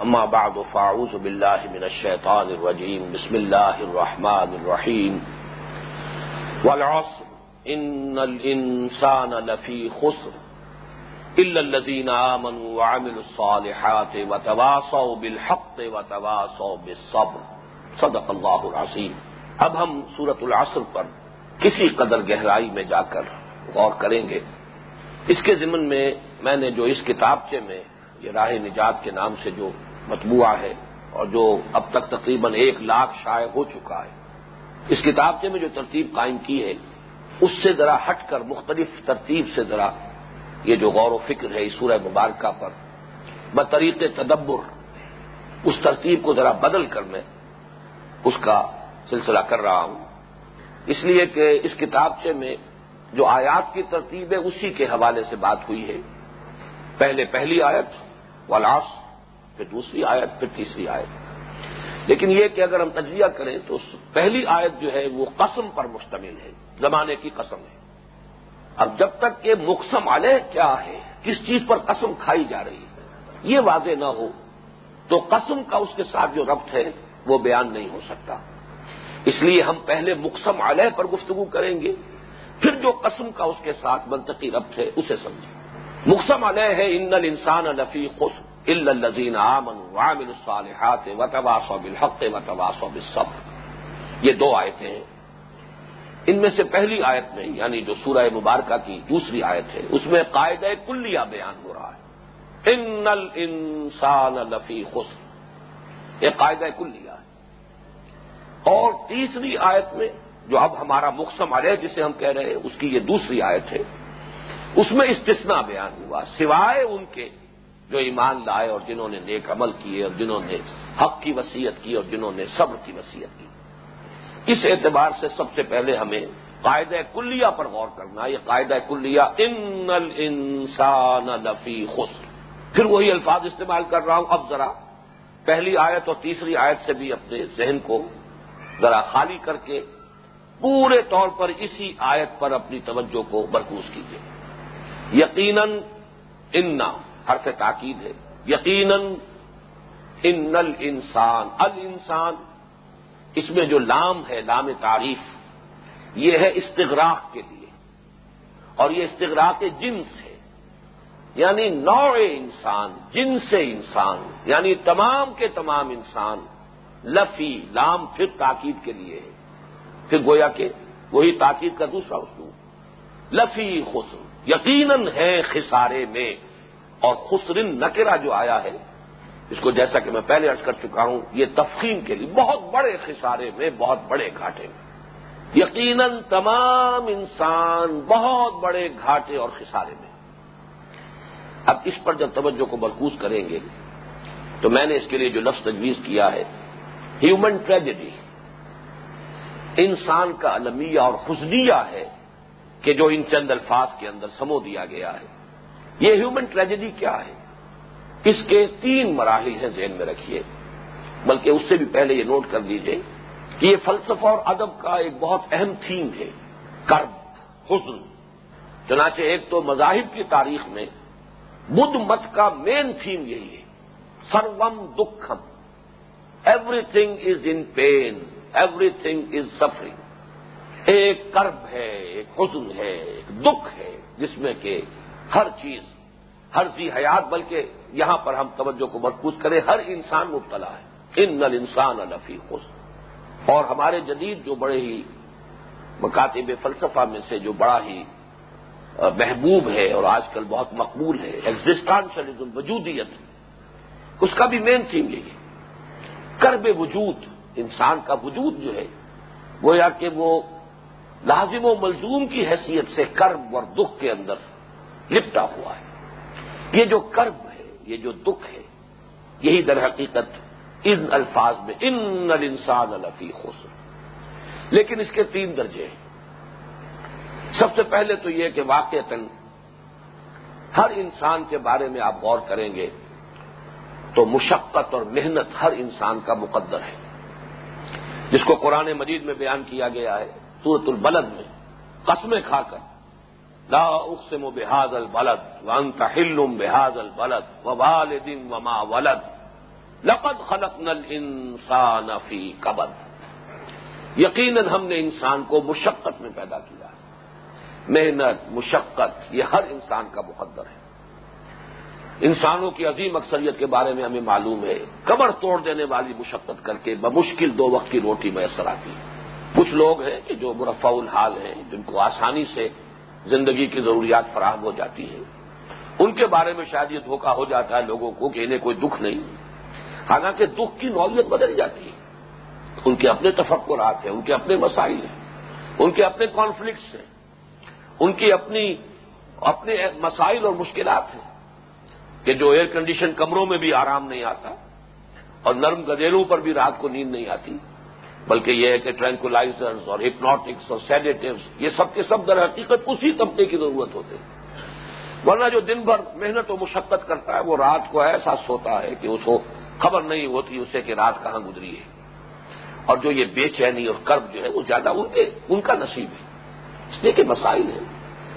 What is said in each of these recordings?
اما بعد فاعوذ بالله من الشيطان الرجيم. بسم الله الرحمن الرحيم. والعصر ان الانسان لفي خسر. الا الذين امنوا وعملوا الصالحات وتواصوا بالحق وتواصوا بالصبر. صدق الله العظيم. اب ہم سورة العصر پر کسی قدر گہرائی میں جا کر غور کریں گے. اس کے ضمن میں میں نے جو اس کتابچے میں، یہ راہ نجات کے نام سے جو مطبوعہ ہے اور جو اب تک تقریباً ایک لاکھ شائع ہو چکا ہے۔ اس کتابچے میں جو ترتیب قائم کی ہے، اس سے ذرا ہٹ کر مختلف ترتیب سے ذرا یہ جو غور و فکر ہے اس سورہ مبارکہ پر بطریق تدبر اس ترتیب کو ذرا بدل کر میں اس کا سلسلہ کر رہا ہوں۔ اس لیے کہ اس کتابچے میں جو آیات کی ترتیب ہے، اسی کے حوالے سے بات ہوئی ہے۔ پہلے پہلی آیت ولاس پھر دوسری آیت، پھر تیسری آیت۔ لیکن یہ کہ اگر ہم تجزیہ کریں تو پہلی آیت جو ہے وہ قسم پر مشتمل ہے، زمانے کی قسم ہے۔ اب جب تک کہ مقسم علیہ کیا ہے، کس چیز پر قسم کھائی جا رہی ہے، یہ واضح نہ ہو، تو قسم کا اس کے ساتھ جو ربط ہے وہ بیان نہیں ہو سکتا۔ اس لیے ہم پہلے مقسم علیہ پر گفتگو کریں گے، پھر جو قسم کا اس کے ساتھ منطقی ربط ہے، اسے سمجھیں۔ مقسم علیہ ہے، ان الانسان الفی خوش الزین عامن وامل الصالحات و بالحق و بالصبر. یہ دو آیتیں ہیں. ان میں سے پہلی آیت میں یعنی جو سورہ مبارکہ کی دوسری آیت ہے، اس میں قاعدہ کلیہ بیان ہو رہا ہے. ان الانسان لفی خسر. یہ قاعدہ کلیہ ہے. اور تیسری آیت میں، جو اب ہمارا مقصم علیہ جسے ہم کہہ رہے ہیں، اس کی یہ دوسری آیت ہے. اس میں استثناء بیان ہوا، سوائے ان کے جو ایمان لائے اور جنہوں نے نیک عمل کیے اور جنہوں نے حق کی وسیعت کی اور جنہوں نے صبر کی وسیعت کی۔ اس اعتبار سے سب سے پہلے ہمیں قاعدہ کلیہ پر غور کرنا یہ قاعدہ کلیہ، ان الانسان لفی خسر پھر وہی الفاظ استعمال کر رہا ہوں۔ اب ذرا پہلی آیت اور تیسری آیت سے بھی اپنے ذہن کو ذرا خالی کر کے پورے طور پر اسی آیت پر اپنی توجہ کو مرکوز کیجیے یقیناً ان حرف تاکید ہے۔ یقیناً ان ال انسان ال انسان اس میں جو لام ہے، لام تعریف، یہ ہے استغراق کے لیے۔ اور یہ استغراق جنس ہے۔ یعنی نوع انسان جن سے انسان یعنی تمام کے تمام انسان، لفی، لام پھر تاکید کے لیے ہے۔ پھر گویا کہ وہی تاکید کا دوسرا اسلوب۔ لفی خسر، یقیناً ہے خسارے میں۔ اور خسرن نکرا جو آیا ہے، اس کو جیسا کہ میں پہلے ارض کر چکا ہوں، یہ تفخیم کے لیے بہت بڑے خسارے میں، بہت بڑے گھاٹے میں۔ یقیناً تمام انسان بہت بڑے گھاٹے اور خسارے میں۔ اب اس پر جب توجہ کو مرکوز کریں گے، تو میں نے اس کے لیے جو لفظ تجویز کیا ہے، ہیومن ٹریجڈی۔ انسان کا المیہ اور خزنیہ ہے کہ جو ان چند الفاظ کے اندر سمو دیا گیا ہے۔ یہ ہیومن ٹریجڈی کیا ہے؟ اس کے تین مراحل ہیں ذہن میں رکھیے۔ بلکہ اس سے بھی پہلے یہ نوٹ کر دیجیے کہ یہ فلسفہ اور ادب کا ایک بہت اہم تھیم ہے کرب حسن چنانچہ ایک تو مذاہب کی تاریخ میں بدھ مت کا مین تھیم یہی ہے، سروم دکھم۔ Everything is in pain everything is suffering ایک کرب ہے، ایک حسن ہے، ایک دکھ ہے، جس میں کہ ہر چیز، ہر سی حیات، بلکہ یہاں پر ہم توجہ کو مرکوز کریں، ہر انسان مبتلا ہے۔ ان نل انسان الفی اور ہمارے جدید جو بڑے ہی مکاتب فلسفہ میں سے جو بڑا ہی محبوب ہے اور آج کل بہت مقبول ہے ایگزسٹانشلزم وجودیت، اس کا بھی مین تھیم یہی ہے۔ کرب وجود، انسان کا وجود جو ہے، گویا کہ وہ لازم و ملزوم کی حیثیت سے کرب اور دکھ کے اندر لپٹا ہوا ہے۔ یہ جو کرب ہے، یہ جو دکھ ہے، یہی در حقیقت ان الفاظ میں ان الانسان الفی خوش لیکن اس کے تین درجے ہیں۔ سب سے پہلے تو یہ کہ واقع ہر انسان کے بارے میں آپ غور کریں گے تو مشقت اور محنت ہر انسان کا مقدر ہے۔ جس کو قرآن مجید میں بیان کیا گیا ہے سورت البلد میں قسمیں کھا کر لا اقسم بحاد البلد وانت حلم بحاد البلد وبال وما ولد لقد خلق نل انسان فی قبد یقیناً ہم نے انسان کو مشقت میں پیدا کیا محنت، مشقت، یہ ہر انسان کا مقدر ہے۔ انسانوں کی عظیم اکثریت کے بارے میں ہمیں معلوم ہے۔ کمر توڑ دینے والی مشقت کر کے بمشکل دو وقت کی روٹی میسر آتی ہے۔ کچھ لوگ ہیں کہ جو مرفع الحال ہیں، جن کو آسانی سے زندگی کی ضروریات فراہم ہو جاتی ہیں۔ ان کے بارے میں شاید یہ دھوکہ ہو جاتا ہے لوگوں کو کہ انہیں کوئی دکھ نہیں۔ حالانکہ دکھ کی نوعیت بدل جاتی ہے۔ ان کے اپنے تفکرات ہیں، ان کے اپنے مسائل ہیں، ان کے اپنے کانفلکٹس ہیں، ان کی اپنی، اپنے مسائل اور مشکلات ہیں کہ جو ایئر کنڈیشن کمروں میں بھی آرام نہیں آتا اور نرم گدیروں پر بھی رات کو نیند نہیں آتی۔ بلکہ یہ ہے کہ ٹرینکولائزرز اور ہپنوٹکس اور سیڈیٹوز یہ سب کے سب در حقیقت اسی طبقے کی ضرورت ہوتے ہیں۔ ورنہ جو دن بھر محنت و مشقت کرتا ہے، وہ رات کو ایسا سوتا ہے کہ اس کو خبر نہیں ہوتی اسے کہ رات کہاں گزری ہے۔ اور جو یہ بے چینی اور کرب جو ہے، وہ زیادہ ان کے ان کا نصیب ہے۔ اس لیے کہ مسائل ہے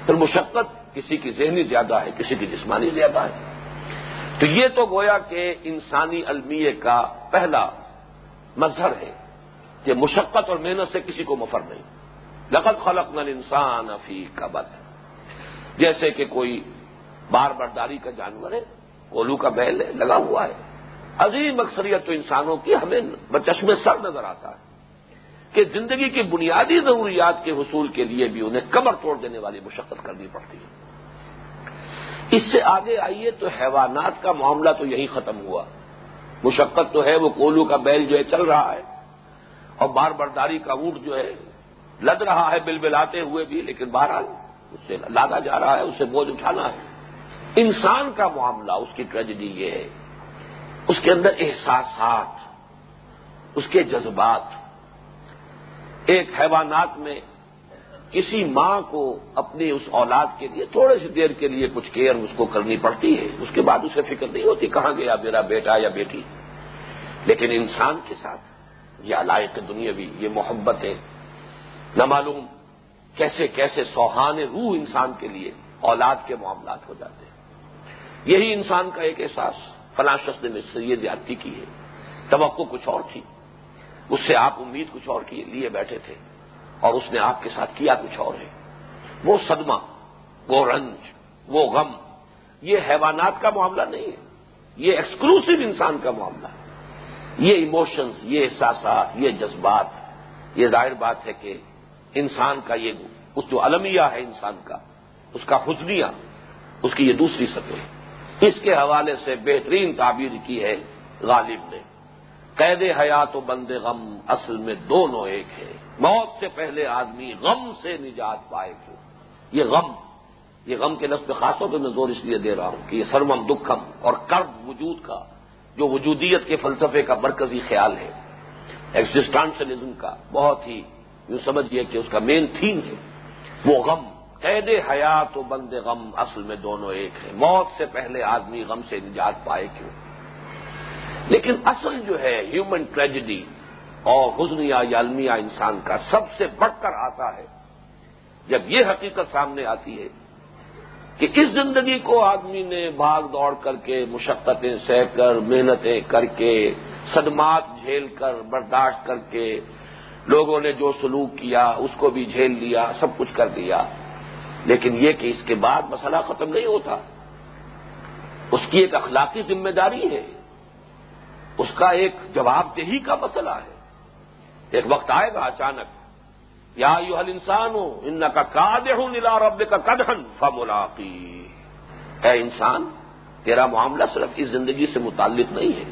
پھر مشقت کسی کی ذہنی زیادہ ہے، کسی کی جسمانی زیادہ ہے۔ تو یہ تو گویا کہ انسانی المیے کا پہلا مظہر ہے۔ کہ مشقت اور محنت سے کسی کو مفر نہیں۔ لقت خلق نل انسان افی قبط جیسے کہ کوئی بار برداری کا جانور ہے کولو کا بیل ہے، لگا ہوا ہے۔ عظیم اکثریت تو انسانوں کی ہمیں بچشم سر نظر آتا ہے کہ زندگی کی بنیادی ضروریات کے حصول کے لیے بھی انہیں کمر توڑ دینے والی مشقت کرنی پڑتی ہے۔ اس سے آگے آئیے تو حیوانات کا معاملہ تو یہی ختم ہوا۔ مشقت تو ہے، وہ کولو کا بیل جو ہے، چل رہا ہے۔ اور بار برداری کا اونٹ جو ہے، لد رہا ہے بل بلاتے ہوئے بھی، لیکن بہرحال اس سے لادا جا رہا ہے اسے بوجھ اٹھانا ہے۔ انسان کا معاملہ، اس کی ٹریجڈی یہ ہے۔ اس کے اندر احساسات، اس کے جذبات۔ ایک حیوانات میں کسی ماں کو اپنی اس اولاد کے لیے تھوڑے سی دیر کے لیے کچھ کیئر اس کو کرنی پڑتی ہے۔ اس کے بعد اسے فکر نہیں ہوتی کہاں گیا، میرا بیٹا یا بیٹی۔ لیکن انسان کے ساتھ یہ علائق دنیا بھی یہ محبت ہے نہ معلوم کیسے کیسے سوہان روح انسان کے لیے اولاد کے معاملات ہو جاتے ہیں۔ یہی انسان کا ایک احساس فلاں شخص نے سے یہ زیادتی کی ہے۔ توقع کچھ اور تھی۔ اس سے آپ امید کچھ اور کی، لیے بیٹھے تھے۔ اور اس نے آپ کے ساتھ کیا کچھ اور ہے۔ وہ صدمہ، وہ رنج، وہ غم، یہ حیوانات کا معاملہ نہیں ہے۔ یہ ایکسکلوسو انسان کا معاملہ ہے۔ یہ ایموشنز یہ احساسات، یہ جذبات، یہ ظاہر بات ہے کہ انسان کا یہ اس جو المیہ ہے انسان کا، اس کا حجنیہ اس کی یہ دوسری سطح اس کے حوالے سے بہترین تعبیر کی ہے غالب نے۔ قید حیات و بند غم اصل میں دونوں ایک ہے موت سے پہلے آدمی غم سے نجات پائے گا یہ غم یہ غم کے لفظ خاص طور پہ میں زور اس لیے دے رہا ہوں کہ یہ سرمم دکھم اور کرب وجود کا جو وجودیت کے فلسفے کا مرکزی خیال ہے ایکسٹانشلزم کا، بہت ہی یوں سمجھیے کہ اس کا مین تھیم ہے۔ وہ غم، قید حیات و بند غم اصل میں دونوں ایک ہے موت سے پہلے آدمی غم سے نجات پائے کیوں؟ لیکن اصل جو ہے ہیومن ٹریجڈی اور حزنیا یا المیہ انسان کا سب سے بڑھ کر آتا ہے۔ جب یہ حقیقت سامنے آتی ہے کہ اس زندگی کو آدمی نے بھاگ دوڑ کر کے، مشقتیں سہ کر، محنتیں کر کے، صدمات جھیل کر، برداشت کر کے لوگوں نے جو سلوک کیا، اس کو بھی جھیل لیا، سب کچھ کر دیا۔ لیکن یہ کہ اس کے بعد مسئلہ ختم نہیں ہوتا۔ اس کی ایک اخلاقی ذمہ داری ہے۔ اس کا ایک جواب دہی کا مسئلہ ہے۔ ایک وقت آئے گا اچانک یا یو حل انسان ہو ان کا کاد ہوں نیلا رب کا کدہن فملاقی. اے انسان، تیرا معاملہ صرف اس زندگی سے متعلق نہیں ہے۔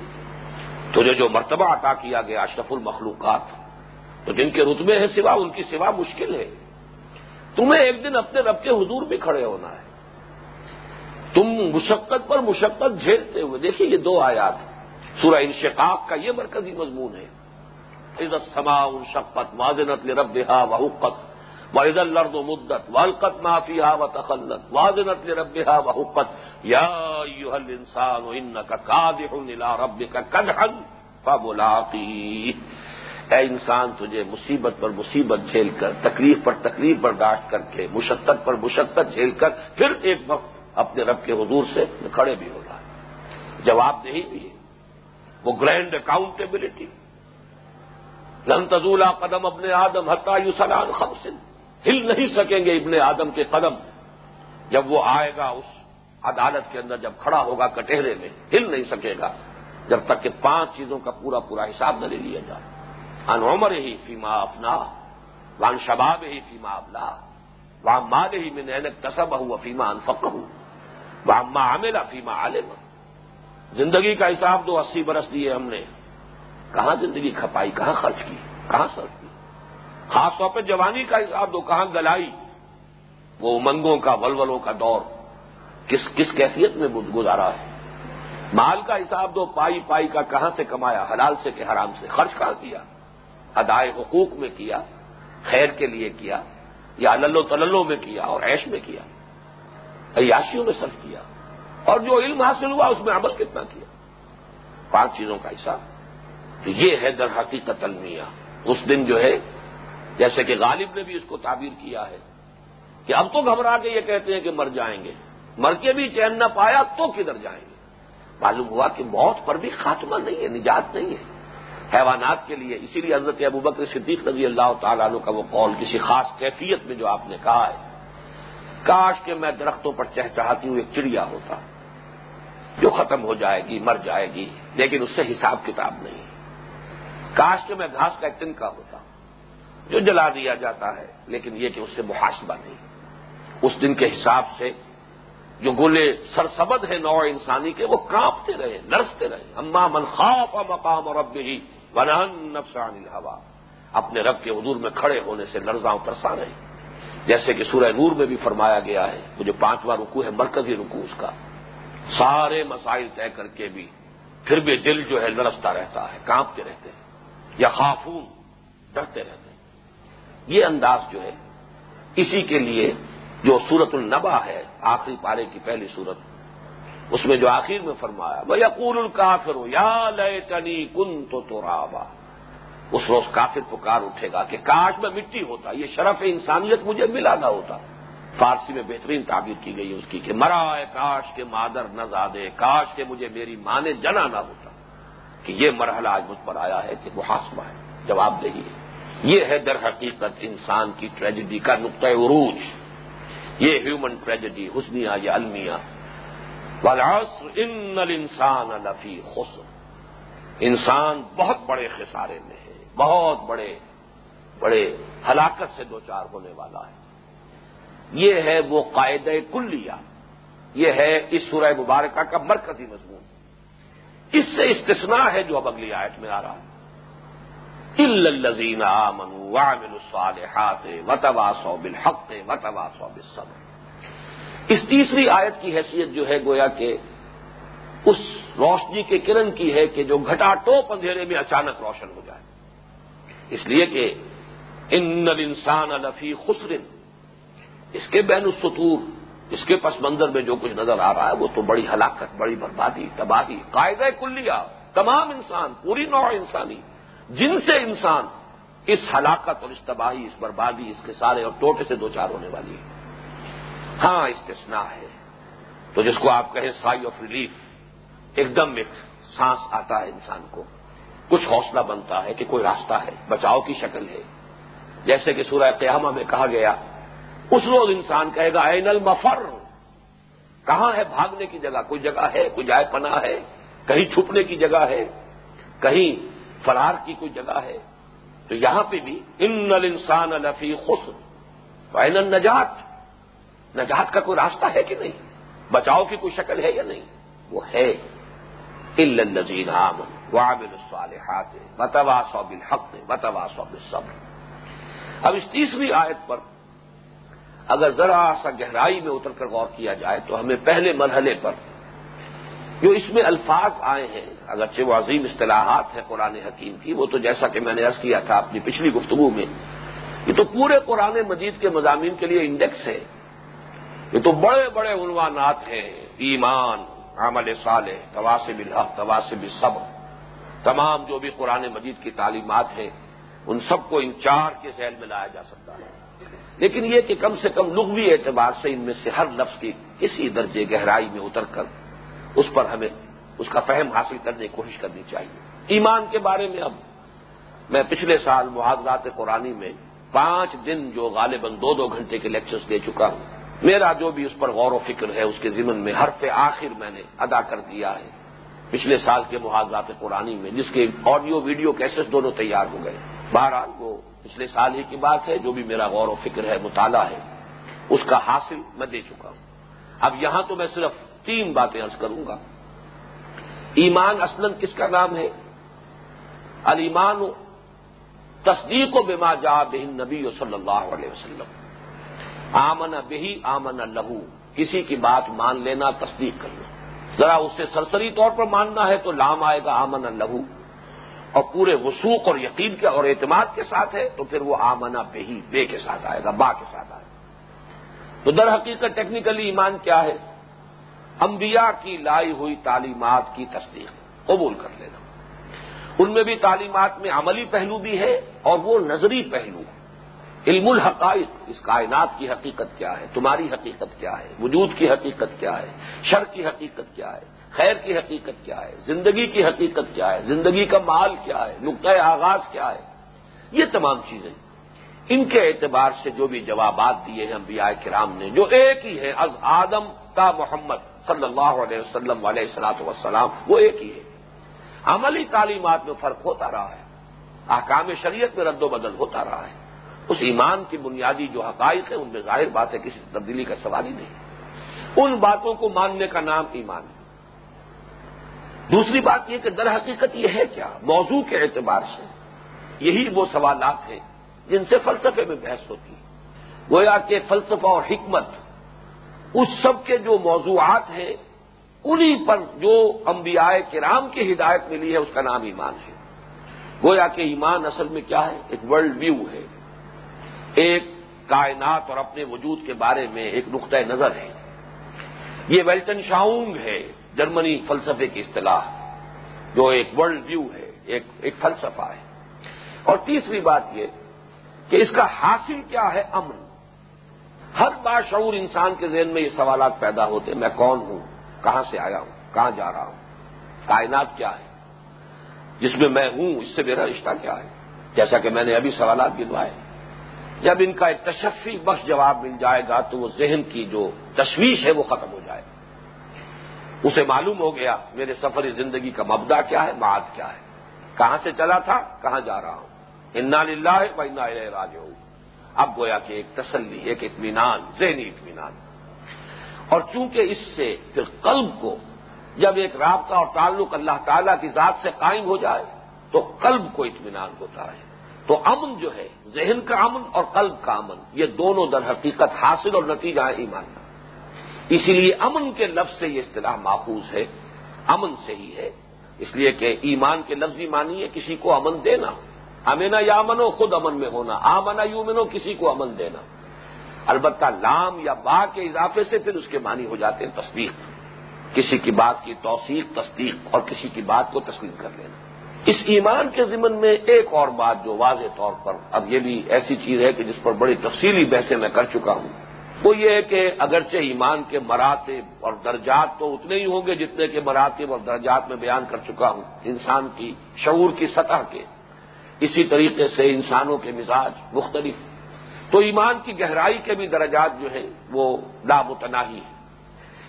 تجھے جو مرتبہ عطا کیا گیا اشرف المخلوقات، تو جن کے رتبے ہیں سوا، ان کی سوا مشکل ہے۔ تمہیں ایک دن اپنے رب کے حضور بھی کھڑے ہونا ہے۔ تم مشقت پر مشقت جھیلتے ہوئے، دیکھیے یہ دو آیات، سورہ انشقاق کا یہ مرکزی مضمون ہے۔ عزت سما شقت واضنت لربها وحقت. وعز الارض مدت والقت ما فيها وتخلت. واضنت لربها وحقت. يا ايها الانسان انك كادح الى ربك كدحا فملاقيه. اے انسان، تجھے مصیبت پر مصیبت جھیل کر، تکلیف پر تکلیف برداشت کر کے، مشقت پر مشقت جھیل کر، پھر ایک وقت اپنے رب کے حضور سے کھڑے بھی ہو رہا ہے جواب دہی بھی وہ گرینڈ اکاؤنٹیبلٹی لن تزولا قدم ابن آدم حتہ یو سلان خمسن ہل نہیں سکیں گے ابن آدم کے قدم. جب وہ آئے گا اس عدالت کے اندر، جب کھڑا ہوگا کٹہرے میں، ہل نہیں سکے گا جب تک کہ پانچ چیزوں کا پورا پورا حساب نہ لے لیا جائے. ان عمر ہی فیما اپنا وان شباب ہی فیما ابلا وہاں مال ہی میں نینک تصب ہوا فیما انفق ہوں وہاں ماں عاملہ فیما عالم زندگی کا حساب دو اسی برس دیے ہم نے. کہاں زندگی کھپائی، کہاں خرچ کی، کہاں خرچ کی؟ خاص طور پہ جوانی کا حساب دو، کہاں گلائی؟ وہ امنگوں کا، ولولوں کا دور۔ کس کس کیفیت میں گزارا ہے؟ مال کا حساب دو، پائی پائی کا کہاں سے کمایا؟ حلال سے کہ حرام سے؟ خرچ کہاں کیا؟ ادائے حقوق میں کیا؟ خیر کے لیے کیا؟ یا للو تللو میں کیا اور عیش میں کیا؟ عیاشیوں میں صرف کیا؟ اور جو علم حاصل ہوا اس میں عمل کتنا کیا؟ پانچ چیزوں کا حساب۔ تو یہ ہے در حقیقت المیہ۔ اس دن جو ہے، جیسے کہ غالب نے بھی اس کو تعبیر کیا ہے کہ اب تو گھبرا کے یہ کہتے ہیں کہ مر جائیں گے۔ مر کے بھی چین نہ پایا تو کدھر جائیں گے؟ معلوم ہوا کہ موت پر بھی خاتمہ نہیں ہے، نجات نہیں ہے۔ حیوانات کے لیے، اسی لیے حضرت ابو بکر صدیق رضی اللہ تعالیٰ عنہ کا وہ قول کسی خاص کیفیت میں جو آپ نے کہا ہے۔ کاش کہ میں درختوں پر چہچہاتی ہوں ایک چڑیا ہوتا جو ختم ہو جائے گی، مر جائے گی، لیکن اس سے حساب کتاب نہیں۔ کاش کہ میں گھاس کا ایک تنکا ہوتا جو جلا دیا جاتا ہے، لیکن یہ کہ اس سے محاسبہ نہیں۔ اس دن کے حساب سے جو گلے سرسبد ہے نو انسانی کے، وہ کانپتے رہے، نرستے رہے۔ اما من خوف مقام اور اب ہی ونان نفسان الحوا اپنے رب کے حضور میں کھڑے ہونے سے لرزاں ترسا رہے۔ جیسے کہ سورہ نور میں بھی فرمایا گیا ہے، وہ جو پانچواں رکو ہے، مرکزی رکو اس کا۔ سارے مسائل طے کر کے بھی پھر بھی دل جو ہے لرستا رہتا ہے، کانپتے رہتے۔ ہیں یا خافون، ڈرتے رہتے ہیں۔ یہ انداز جو ہے، اسی کے لیے جو سورت النبا ہے، آخری پارے کی پہلی صورت اس میں جو آخر میں فرمایا وہ یقول الکافر یا لیے تنی کن تو تو اس روز کافر پکار اٹھے گا کہ کاش میں مٹی ہوتا، یہ شرف انسانیت مجھے ملا نہ ہوتا۔ فارسی میں بہترین تعبیر کی گئی اس کی کہ، مرا ہے کاش کے مادر نہ زادے، کاش کے مجھے میری ماں نے جنا نہ ہوتا۔ کہ یہ مرحلہ آج مجھ پر آیا ہے کہ محاسبہ ہے، جواب دہی ہے۔ یہ ہے در حقیقت انسان کی ٹریجڈی کا نقطۂ عروج۔ یہ ہیومن ٹریجڈی حسنیا یا المیہ۔ والعصر ان الانسان لفی خسر۔ انسان بہت بڑے خسارے میں ہے، بہت بڑے بڑے ہلاکت سے دوچار ہونے والا ہے۔ یہ ہے وہ قاعدہ کلیہ۔ یہ ہے اس سورہ مبارکہ کا مرکزی مضمون۔ اس سے استثناء ہے جو اب اگلی آیت میں آ رہا ہے۔ الزین آمن وامن الصالحات وتوا سو بالحق وتوا سو اس تیسری آیت کی حیثیت جو ہے گویا کہ اس روشنی کے کرن کی ہے کہ جو گھٹا ٹوپ اندھیرے میں اچانک روشن ہو جائے۔ اس لیے کہ ان انسان الفی خسرن اس کے بین السطور۔ اس کے پس منظر میں جو کچھ نظر آ رہا ہے، وہ تو بڑی ہلاکت، بڑی بربادی، تباہی، قاعدہ کلیہ، تمام انسان، پوری نوع انسانی، جن سے انسان اس ہلاکت اور اس تباہی، اس بربادی، اس کے سارے اور ٹوٹے سے دو چار ہونے والی ہے۔ ہاں استثناء ہے۔ تو جس کو آپ کہیں سائی آف ریلیف ایک دم ایک سانس آتا ہے انسان کو۔ کچھ حوصلہ بنتا ہے کہ کوئی راستہ ہے، بچاؤ کی شکل ہے۔ جیسے کہ سورہ قیامہ میں کہا گیا اس روز انسان کہے گا این المفر. کہاں ہے بھاگنے کی جگہ؟ کوئی جگہ ہے، کوئی جائے پناہ ہے، کہیں چھپنے کی جگہ ہے، کہیں فرار کی کوئی جگہ ہے؟ تو یہاں پہ بھی ان انسان الفی خس این النجات نجات کا کوئی راستہ ہے کہ نہیں؟ بچاؤ کی کوئی شکل ہے یا نہیں؟ وہ ہے۔ الزین عامن وامن الصالحات بتوا صوب الحق بتوا صوب صبر اب اس تیسری آیت پر اگر ذرا سا گہرائی میں اتر کر غور کیا جائے تو ہمیں پہلے مرحلے پر جو اس میں الفاظ آئے ہیں، اگرچہ وہ عظیم اصطلاحات ہیں قرآن حکیم کی، وہ تو جیسا کہ میں نے عرض کیا تھا اپنی پچھلی گفتگو میں، یہ تو پورے قرآن مجید کے مضامین کے لیے انڈیکس ہے۔ یہ تو بڑے بڑے عنوانات ہیں، ایمان، عمل صالح تواسب الحق تواسب صبر تمام جو بھی قرآن مجید کی تعلیمات ہیں، ان سب کو ان چار کے ذہن میں لایا جا سکتا ہے۔ لیکن یہ کہ کم سے کم لغوی اعتبار سے ان میں سے ہر لفظ کی کسی درجے گہرائی میں اتر کر اس پر ہمیں اس کا فہم حاصل کرنے کی کوشش کرنی چاہیے۔ ایمان کے بارے میں اب میں پچھلے سال محاذات قرآنی میں پانچ دن جو غالباً دو دو گھنٹے کے لیکچرز دے چکا ہوں، میرا جو بھی اس پر غور و فکر ہے، اس کے ضمن میں ہر آخر میں نے ادا کر دیا ہے۔ پچھلے سال کے محاذات قرآنی میں، جس کے آڈیو ویڈیو کیسز دونوں تیار ہو گئے۔ بہرحال وہ پچھلے سال ہی کی بات ہے، جو بھی میرا غور و فکر ہے، مطالعہ ہے، اس کا حاصل میں دے چکا ہوں۔ اب یہاں تو میں صرف تین باتیں عرض کروں گا۔ ایمان اسلم کس کا نام ہے؟ المان تصدیق و بما جا بہن نبی صلی اللہ علیہ وسلم۔ آمن بہی آمن لہو کسی کی بات مان لینا، تصدیق کرنا ذرا اس سے سرسری طور پر ماننا ہے تو لام آئے گا آمن لہو اور پورے وسوخ اور یقین کے اور اعتماد کے ساتھ ہے، تو پھر وہ آمنا بہی بے کے ساتھ آئے گا، با کے ساتھ آئے گا۔ تو در حقیقت ٹیکنیکلی ایمان کیا ہے؟ انبیاء کی لائی ہوئی تعلیمات کی تصدیق قبول کر لینا۔ ان میں بھی تعلیمات میں عملی پہلو بھی ہے اور وہ نظری پہلو۔ علم الحقائق، اس کائنات کی حقیقت کیا ہے؟ تمہاری حقیقت کیا ہے؟ وجود کی حقیقت کیا ہے؟ شر کی حقیقت کیا ہے؟ خیر کی حقیقت کیا ہے؟ زندگی کی حقیقت کیا ہے؟ زندگی کا مال کیا ہے؟ نقطۂ آغاز کیا ہے؟ یہ تمام چیزیں ان کے اعتبار سے جو بھی جوابات دیے ہیں انبیاء کرام نے، جو ایک ہی ہے از آدم کا محمد صلی اللہ علیہ وسلم علیہ السلاط وسلام وہ ایک ہی ہے عملی تعلیمات میں فرق ہوتا رہا ہے، احکام شریعت میں رد و بدل ہوتا رہا ہے۔ اس ایمان کی بنیادی جو حقائق ہے ان میں ظاہر بات ہے، کسی تبدیلی کا سوال ہی نہیں۔ ان باتوں کو ماننے کا نام ایمان ہے۔ دوسری بات یہ کہ در حقیقت یہ ہے کیا؟ موضوع کے اعتبار سے یہی وہ سوالات ہیں جن سے فلسفے میں بحث ہوتی ہے۔ گویا کہ فلسفہ اور حکمت اس سب کے جو موضوعات ہیں، انہی پر جو انبیاء کرام کی ہدایت ملی ہے، اس کا نام ایمان ہے۔ گویا کہ ایمان اصل میں کیا ہے؟ ایک ورلڈ ویو ہے۔ ایک کائنات اور اپنے وجود کے بارے میں ایک نقطۂ نظر ہے۔ یہ ویلٹن شاؤنگ ہے۔ جرمنی فلسفے کی اصطلاح، جو ایک ورلڈ ویو ہے، ایک ایک فلسفہ ہے۔ اور تیسری بات یہ کہ اس کا حاصل کیا ہے امن۔ ہر بار شعور انسان کے ذہن میں یہ سوالات پیدا ہوتے میں کون ہوں؟ کہاں سے آیا ہوں؟ کہاں جا رہا ہوں؟ کائنات کیا ہے؟ جس میں میں ہوں، اس سے میرا رشتہ کیا ہے؟ جیسا کہ میں نے ابھی سوالات گنوائے۔ جب ان کا ایک تشفی بخش جواب مل جائے گا، تو وہ ذہن کی جو تشویش ہے، وہ ختم ہو جائے۔ گا اسے معلوم ہو گیا میرے سفر زندگی کا مبدا کیا ہے، معاد کیا ہے۔ کہاں سے چلا تھا، کہاں جا رہا ہوں۔ انا للہ ہے بہنا راج ہوں اب گویا کہ ایک تسلی، ایک اطمینان، ذہنی اطمینان۔ اور چونکہ اس سے پھر قلب کو جب ایک رابطہ اور تعلق اللہ تعالی کی ذات سے قائم ہو جائے، تو قلب کو اطمینان ہوتا ہے۔ تو امن جو ہے، ذہن کا امن اور قلب کا امن، یہ دونوں در حقیقت حاصل اور نتیجہ ایمان کا اسی لیے امن کے لفظ سے یہ اصطلاح محفوظ ہے، امن سے ہی ہے۔ اس لیے کہ ایمان کے لفظی مانی ہے کسی کو امن دینا۔ امینا یا امن ہو خود امن میں ہونا۔ آمنا یو منو کسی کو امن دینا۔ البتہ لام یا با کے اضافے سے پھر اس کے معنی ہو جاتے ہیں تصدیق۔ کسی کی بات کی توثیق، تصدیق، اور کسی کی بات کو تسلیم کر لینا۔ اس ایمان کے ضمن میں ایک اور بات جو واضح طور پر اب یہ بھی ایسی چیز ہے کہ جس پر بڑی تفصیلی بحثیں میں کر چکا ہوں۔ وہ یہ ہے کہ اگرچہ ایمان کے مراتب اور درجات تو اتنے ہی ہوں گے جتنے کے مراتب اور درجات میں بیان کر چکا ہوں، انسان کی شعور کی سطح کے۔ اسی طریقے سے انسانوں کے مزاج مختلف۔ تو ایمان کی گہرائی کے بھی درجات جو ہیں وہ لامتناہی ہیں۔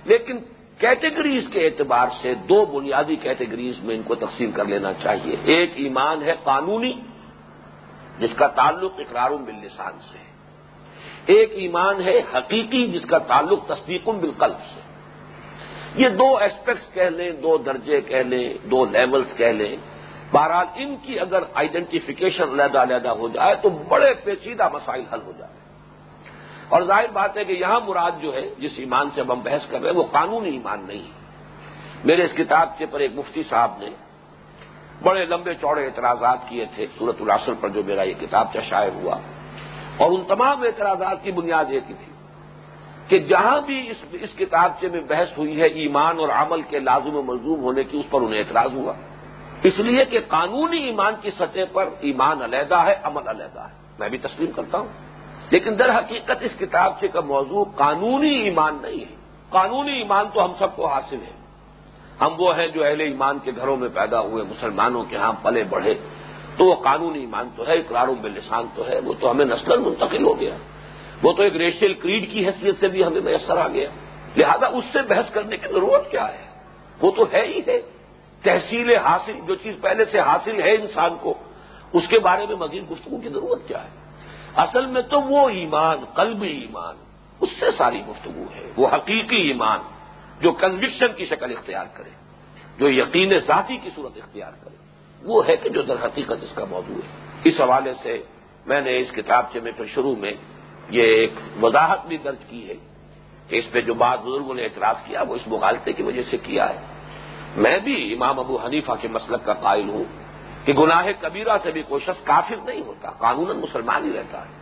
لیکن کیٹیگریز کے اعتبار سے دو بنیادی کیٹیگریز میں ان کو تقسیم کر لینا چاہیے۔ ایک ایمان ہے قانونی، جس کا تعلق اقرار باللسان سے ہے۔ ایک ایمان ہے حقیقی جس کا تعلق تصدیق بالقلب سے۔ یہ دو ایسپیکٹس کہہ لیں، دو درجے کہہ لیں، دو لیولز کہہ لیں۔ بہرحال ان کی اگر آئیڈینٹیفیکیشن علیحدہ علیحدہ ہو جائے تو بڑے پیچیدہ مسائل حل ہو جائے اور ظاہر بات ہے کہ یہاں مراد جو ہے، جس ایمان سے اب ہم بحث کر رہے ہیں، وہ قانونی ایمان نہیں ہے۔ میرے اس کتاب کے پر ایک مفتی صاحب نے بڑے لمبے چوڑے اعتراضات کیے تھے سورت الاسر پر جو میرا یہ کتاب کا شائع ہوا۔ اور ان تمام اعتراضات کی بنیاد ایک ہی تھی کہ جہاں بھی اس اس کتابچے میں بحث ہوئی ہے ایمان اور عمل کے لازم و ملزوم ہونے کی، اس پر انہیں اعتراض ہوا۔ اس لیے کہ قانونی ایمان کی سطح پر ایمان علیحدہ ہے، عمل علیحدہ ہے۔ میں بھی تسلیم کرتا ہوں۔ لیکن در حقیقت اس کتابچے کا موضوع قانونی ایمان نہیں ہے۔ قانونی ایمان تو ہم سب کو حاصل ہے۔ ہم وہ ہیں جو اہل ایمان کے گھروں میں پیدا ہوئے، مسلمانوں کے ہاں پلے بڑھے۔ تو وہ قانونی ایمان تو ہے اقرار باللسان تو ہے، وہ تو ہمیں نسل منتقل ہو گیا۔ وہ تو ایک ریشیل کریڈ کی حیثیت سے بھی ہمیں میسر آ گیا۔ لہذا اس سے بحث کرنے کی ضرورت کیا ہے؟ وہ تو ہے ہی ہے۔ تحصیل حاصل، جو چیز پہلے سے حاصل ہے انسان کو، اس کے بارے میں مزید گفتگو کی ضرورت کیا ہے؟ اصل میں تو وہ ایمان قلبی ایمان، اس سے ساری گفتگو ہے۔ وہ حقیقی ایمان جو کنوکشن کی شکل اختیار کرے، جو یقین ذاتی کی صورت اختیار کرے۔ وہ ہے کہ جو در حقیقت اس کا موضوع ہے۔ اس حوالے سے میں نے اس کتابچے میں پھر شروع میں یہ ایک وضاحت بھی درج کی ہے کہ اس پہ جو بات بزرگوں نے اعتراض کیا وہ اس مغالطے کی وجہ سے کیا ہے۔ میں بھی امام ابو حنیفہ کے مسلک کا قائل ہوں کہ گناہ کبیرہ سے بھی کوئی شخص کافر نہیں ہوتا قانون مسلمان ہی رہتا ہے۔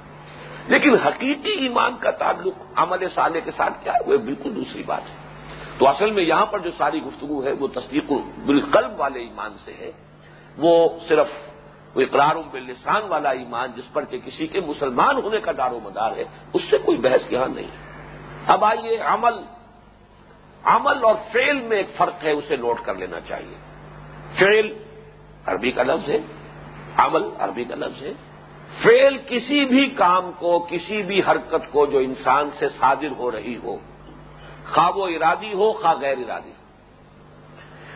لیکن حقیقی ایمان کا تعلق عمل سالے کے ساتھ کیا ہے، وہ بالکل دوسری بات ہے۔ تو اصل میں یہاں پر جو ساری گفتگو ہے وہ تصدیق بالقلب والے ایمان سے ہے۔ وہ صرف وہ اقرار باللسان والا ایمان جس پر کہ کسی کے مسلمان ہونے کا دار و مدار ہے، اس سے کوئی بحث یہاں نہیں اب آئیے عمل۔ عمل اور فیل میں ایک فرق ہے، اسے نوٹ کر لینا چاہیے۔ فیل عربی کا لفظ ہے، عمل عربی کا لفظ ہے۔ فیل کسی بھی کام کو، کسی بھی حرکت کو جو انسان سے صادر ہو رہی ہو، خواہ و ارادی ہو، خواہ غیر ارادی ہو۔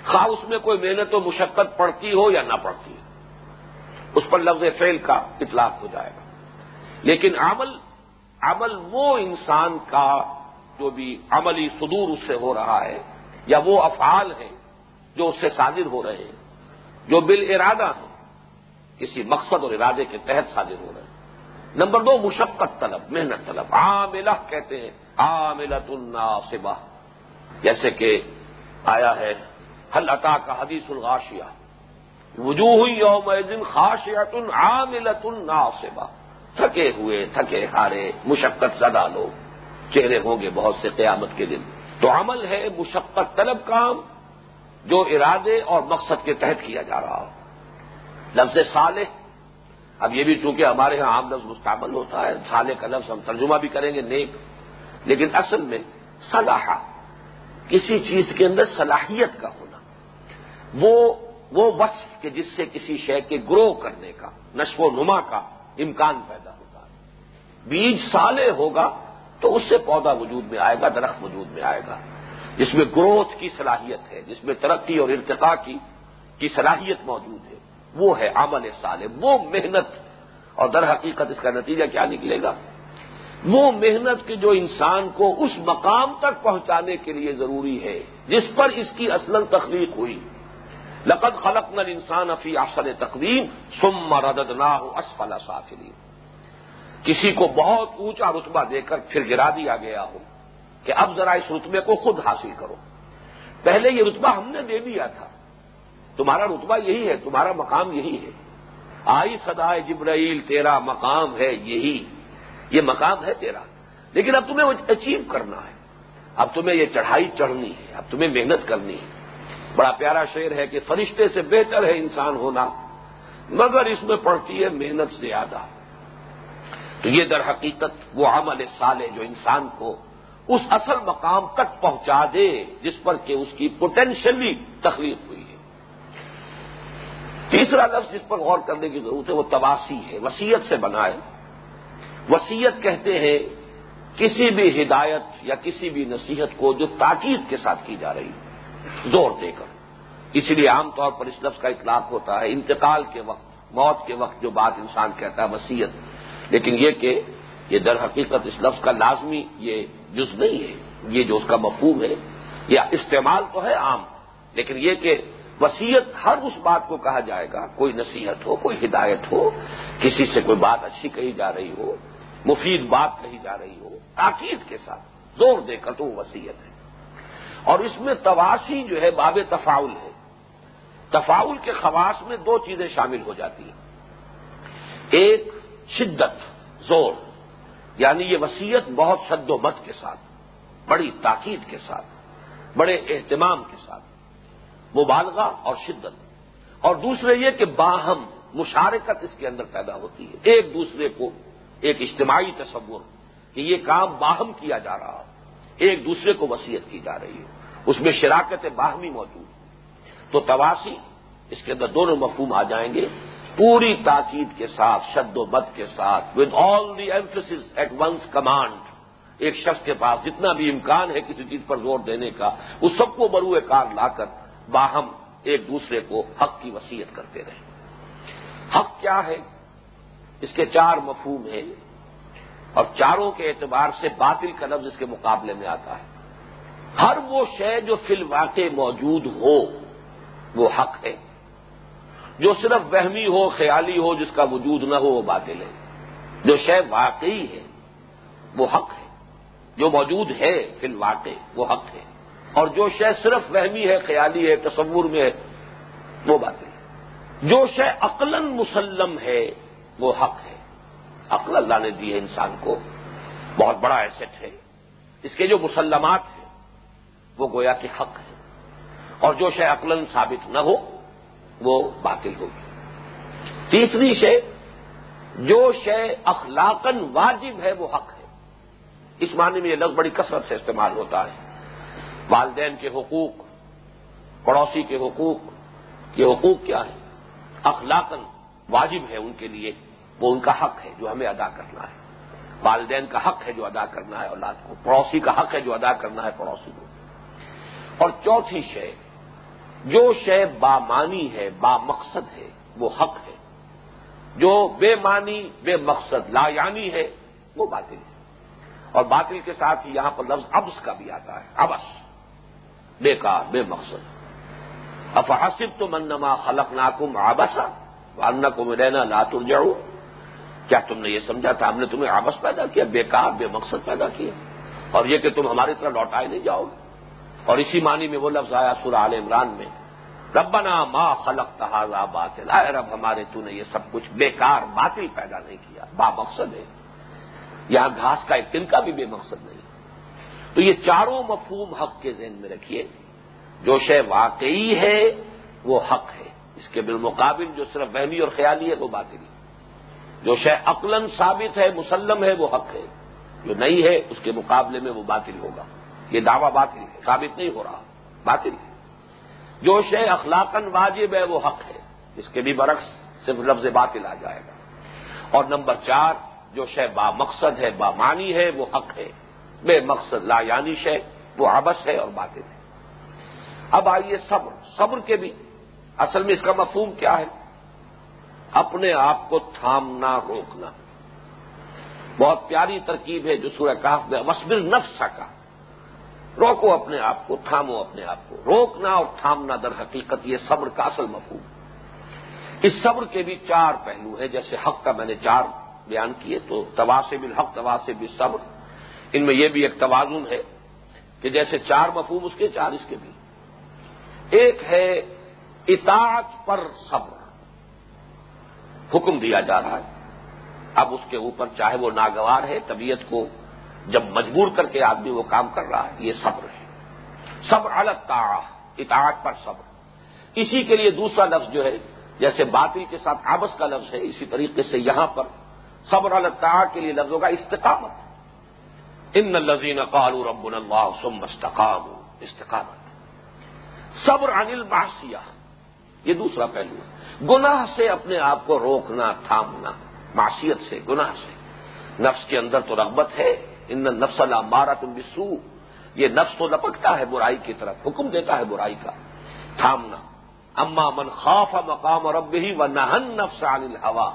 خواہ اس میں کوئی محنت و مشقت پڑتی ہو یا نہ پڑتی ہو۔ اس پر لفظ فیل کا اطلاق ہو جائے گا۔ لیکن عمل عمل وہ انسان کا جو بھی عملی صدور اس سے ہو رہا ہے یا وہ افعال ہیں جو اس سے صادر ہو رہے ہیں، جو بال ارادہ ہیں، کسی مقصد اور ارادے کے تحت صادر ہو رہے ہیں۔ نمبر دو، مشقت طلب، محنت طلب۔ عاملہ کہتے ہیں عاملت الناصبہ۔ جیسے کہ آیا ہے حل عطا کا حدیث الغاشیہ وجوہ یوم دن خاشیت عاملت الناصبہ تھکے ہوئے، تھکے ہارے، مشقت زدہ لوگ۔ چہرے ہوں گے بہت سے قیامت کے دن۔ تو عمل ہے مشقت طلب کام جو ارادے اور مقصد کے تحت کیا جا رہا ہو۔ لفظ صالح، اب یہ بھی چونکہ ہمارے یہاں عام لفظ مستعمل ہوتا ہے، صالح کا لفظ ہم ترجمہ بھی کریں گے نیک۔ لیکن اصل میں صلاح، کسی چیز کے اندر صلاحیت کا ہونا۔ وہ وہ وصف کہ جس سے کسی شے کے گرو کرنے کا، نشو و نما کا امکان پیدا ہوتا ہے۔ بیج سالے ہوگا تو اس سے پودا وجود میں آئے گا، درخت وجود میں آئے گا۔ جس میں گروتھ کی صلاحیت ہے، جس میں ترقی اور ارتقا کی کی صلاحیت موجود ہے۔ وہ ہے عمل سالے وہ محنت۔ اور در حقیقت اس کا نتیجہ کیا نکلے گا؟ وہ محنت کے جو انسان کو اس مقام تک پہنچانے کے لیے ضروری ہے، جس پر اس کی اصل تخلیق ہوئی۔ لقد خلق نل انسان افی افسر تقویم سم ردد نہ ہو اسفلا کسی کو بہت اونچا رتبہ دے کر پھر گرا دیا گیا ہو کہ اب ذرا اس رتبے کو خود حاصل کرو۔ پہلے یہ رتبہ ہم نے دے دیا تھا۔ تمہارا رتبہ یہی ہے، تمہارا مقام یہی ہے۔ آئی سدائے جبرائیل، تیرا مقام ہے یہی۔ یہ مقام ہے تیرا۔ لیکن اب تمہیں اچیو کرنا ہے۔ اب تمہیں یہ چڑھائی چڑھنی ہے، اب تمہیں محنت کرنی ہے۔ بڑا پیارا شعر ہے کہ فرشتے سے بہتر ہے انسان ہونا، مگر اس میں پڑتی ہے محنت زیادہ۔ تو یہ در حقیقت وہ عمل سال ہے جو انسان کو اس اصل مقام تک پہنچا دے، جس پر کہ اس کی پوٹینشلی تخلیق ہوئی ہے۔ تیسرا لفظ جس پر غور کرنے کی ضرورت ہے، وہ تباسی ہے وسیعت سے بنا ہے۔ وسیعت کہتے ہیں کسی بھی ہدایت یا کسی بھی نصیحت کو جو تاکید کے ساتھ کی جا رہی زور دے کر۔ اسی لیے عام طور پر اس لفظ کا اطلاق ہوتا ہے انتقال کے وقت، موت کے وقت جو بات انسان کہتا ہے وسیعت لیکن یہ کہ یہ در حقیقت اس لفظ کا لازمی یہ جز نہیں ہے، یہ جو اس کا مفہوم ہے، یا استعمال تو ہے عام، لیکن یہ کہ وسیعت ہر اس بات کو کہا جائے گا، کوئی نصیحت ہو، کوئی ہدایت ہو، کسی سے کوئی بات اچھی کہی جا رہی ہو، مفید بات کہی جا رہی ہو، تاکید کے ساتھ زور دے کر تو وہ وسیعت ہے۔ اور اس میں تواسی جو ہے باب تفاول ہے۔ تفاول کے خواص میں دو چیزیں شامل ہو جاتی ہیں۔ ایک، شدت، زور یعنی یہ وسیعت بہت شد و مت کے ساتھ، بڑی تاکید کے ساتھ، بڑے اہتمام کے ساتھ، مبالغہ اور شدت۔ اور دوسرے یہ کہ باہم مشارکت اس کے اندر پیدا ہوتی ہے۔ ایک دوسرے کو ایک اجتماعی تصور کہ یہ کام باہم کیا جا رہا ہو ایک دوسرے کو وسیعت کی جا رہی ہے۔ اس میں شراکت باہمی موجود تو تواسی، اس کے اندر دونوں مفہوم آ جائیں گے۔ پوری تاکید کے ساتھ، شد و بد کے ساتھ with all the emphasis at once command ایک شخص کے پاس جتنا بھی امکان ہے کسی چیز پر زور دینے کا اس سب کو بروئے کار لا کر باہم ایک دوسرے کو حق کی وسیعت کرتے رہے۔ حق کیا ہے؟ اس کے چار مفہوم ہیں۔ اور چاروں کے اعتبار سے باطل کا لفظ اس کے مقابلے میں آتا ہے۔ ہر وہ شے جو فی الواقع موجود ہو وہ حق ہے۔ جو صرف وہمی ہو، خیالی ہو، جس کا وجود نہ ہو، وہ باطل ہے۔ جو شے واقعی ہے، وہ حق ہے۔ جو موجود ہے، فی الواقع، وہ حق ہے۔ اور جو شے صرف وہمی ہے، خیالی ہے، تصور میں ہے، وہ باطل ہے۔ جو شے عقل مسلم ہے، وہ حق ہے۔ عقل اللہ نے دی ہے انسان کو۔ بہت بڑا ایسٹ ہے۔ اس کے جو مسلمات ہیں، وہ گویا کہ حق ہے۔ اور جو شے عقل ثابت نہ ہو، وہ باطل ہوگی تیسری شے، جو شے اخلاقن واجب ہے، وہ حق ہے۔ اس معنی میں یہ لفظ بڑی کثرت سے استعمال ہوتا ہے۔ والدین کے حقوق، پڑوسی کے حقوق، یہ حقوق کیا ہے اخلاقن واجب ہے ان کے لیے، وہ ان کا حق ہے جو ہمیں ادا کرنا ہے۔ والدین کا حق ہے جو ادا کرنا ہے، اولاد کو۔ پڑوسی کا حق ہے جو ادا کرنا ہے پڑوسی کو۔ اور چوتھی شے جو شے بامانی ہے، با مقصد ہے، وہ حق ہے۔ جو بے معنی، بے مقصد، لا یعنی ہے، وہ باطل ہے۔ اور باطل کے ساتھ ہی یہاں پر لفظ ابس کا بھی آتا ہے ابس بے کار، بے مقصد۔ افحاسب تو منما خلق ناکم آبسا ورنہ کو میرا لاتر جاؤ کیا تم نے یہ سمجھا تھا؟ ہم نے تمہیں آبس پیدا کیا بیکار بے مقصد پیدا کیا۔ اور یہ کہ تم ہماری طرح لوٹائے نہیں جاؤ گے۔ اور اسی معنی میں وہ لفظ آیا سورہ عال عمران میں، ربنا ما خلق تحاظا باطل آئے رب ہمارے تو نے یہ سب کچھ بیکار باطل پیدا نہیں کیا، با مقصد ہے۔ یہاں گھاس کا ایک تنکا بھی بے مقصد نہیں۔ تو یہ چاروں مفہوم حق کے ذہن میں رکھیے، جو شے واقعی ہے، وہ حق ہے۔ اس کے بالمقابل جو صرف بہمی اور خیالی ہے، وہ باطل ہے جو شے عقل ثابت ہے، مسلم ہے، وہ حق ہے۔ جو نہیں ہے، اس کے مقابلے میں وہ باطل ہوگا۔ یہ دعویٰ باطل ہے، ثابت نہیں ہو رہا، باطل ہے۔ جو شے اخلاقن واجب ہے، وہ حق ہے۔ اس کے بھی برعکس صرف لفظ باطل آ جائے گا۔ اور نمبر چار، جو شے با مقصد ہے، با معنی ہے، وہ حق ہے۔ بے مقصد، لا یعنی شے، وہ ابس ہے اور باطل ہے۔ اب آئیے صبر۔ صبر کے بھی اصل میں اس کا مفہوم کیا ہے؟ اپنے آپ کو تھامنا، روکنا۔ بہت پیاری ترکیب ہے جو سورہ کاف میں مصبر نفس کا روکو اپنے آپ کو، تھامو اپنے آپ کو۔ روکنا اور تھامنا در حقیقت یہ صبر کا اصل مفہوم اس صبر کے بھی چار پہلو ہیں۔ جیسے حق کا میں نے چار بیان کیے، تو تواسے بل حق تواسے صبر ان میں یہ بھی ایک توازن ہے کہ جیسے چار مفہوم، اس کے چار اس کے بھی۔ ایک ہے اطاعت پر صبر۔ حکم دیا جا رہا ہے۔ اب اس کے اوپر چاہے وہ ناگوار ہے، طبیعت کو جب مجبور کر کے آدمی وہ کام کر رہا ہے، یہ صبر ہے۔ صبر الگ اطاعت پر صبر۔ اسی کے لیے دوسرا لفظ جو ہے، جیسے باطل کے ساتھ آبس کا لفظ ہے، اسی طریقے سے یہاں پر صبر الطاع کے لیے لفظ ہوگا استقامت۔ ان لذین قالو رب اللہ سم استقام استقامت۔ صبر انل معاشیہ یہ دوسرا پہلو ہے۔ گناہ سے اپنے آپ کو روکنا، تھامنا معاشیت سے، گناہ سے۔ نفس کے اندر تو رغبت ہے ان نفس مارا تم بسو یہ نفس تو لپکتا ہے برائی کی طرف، حکم دیتا ہے برائی کا۔ تھامنا۔ اما من خوف مقام رب ہی و نہن نفس عن الحوا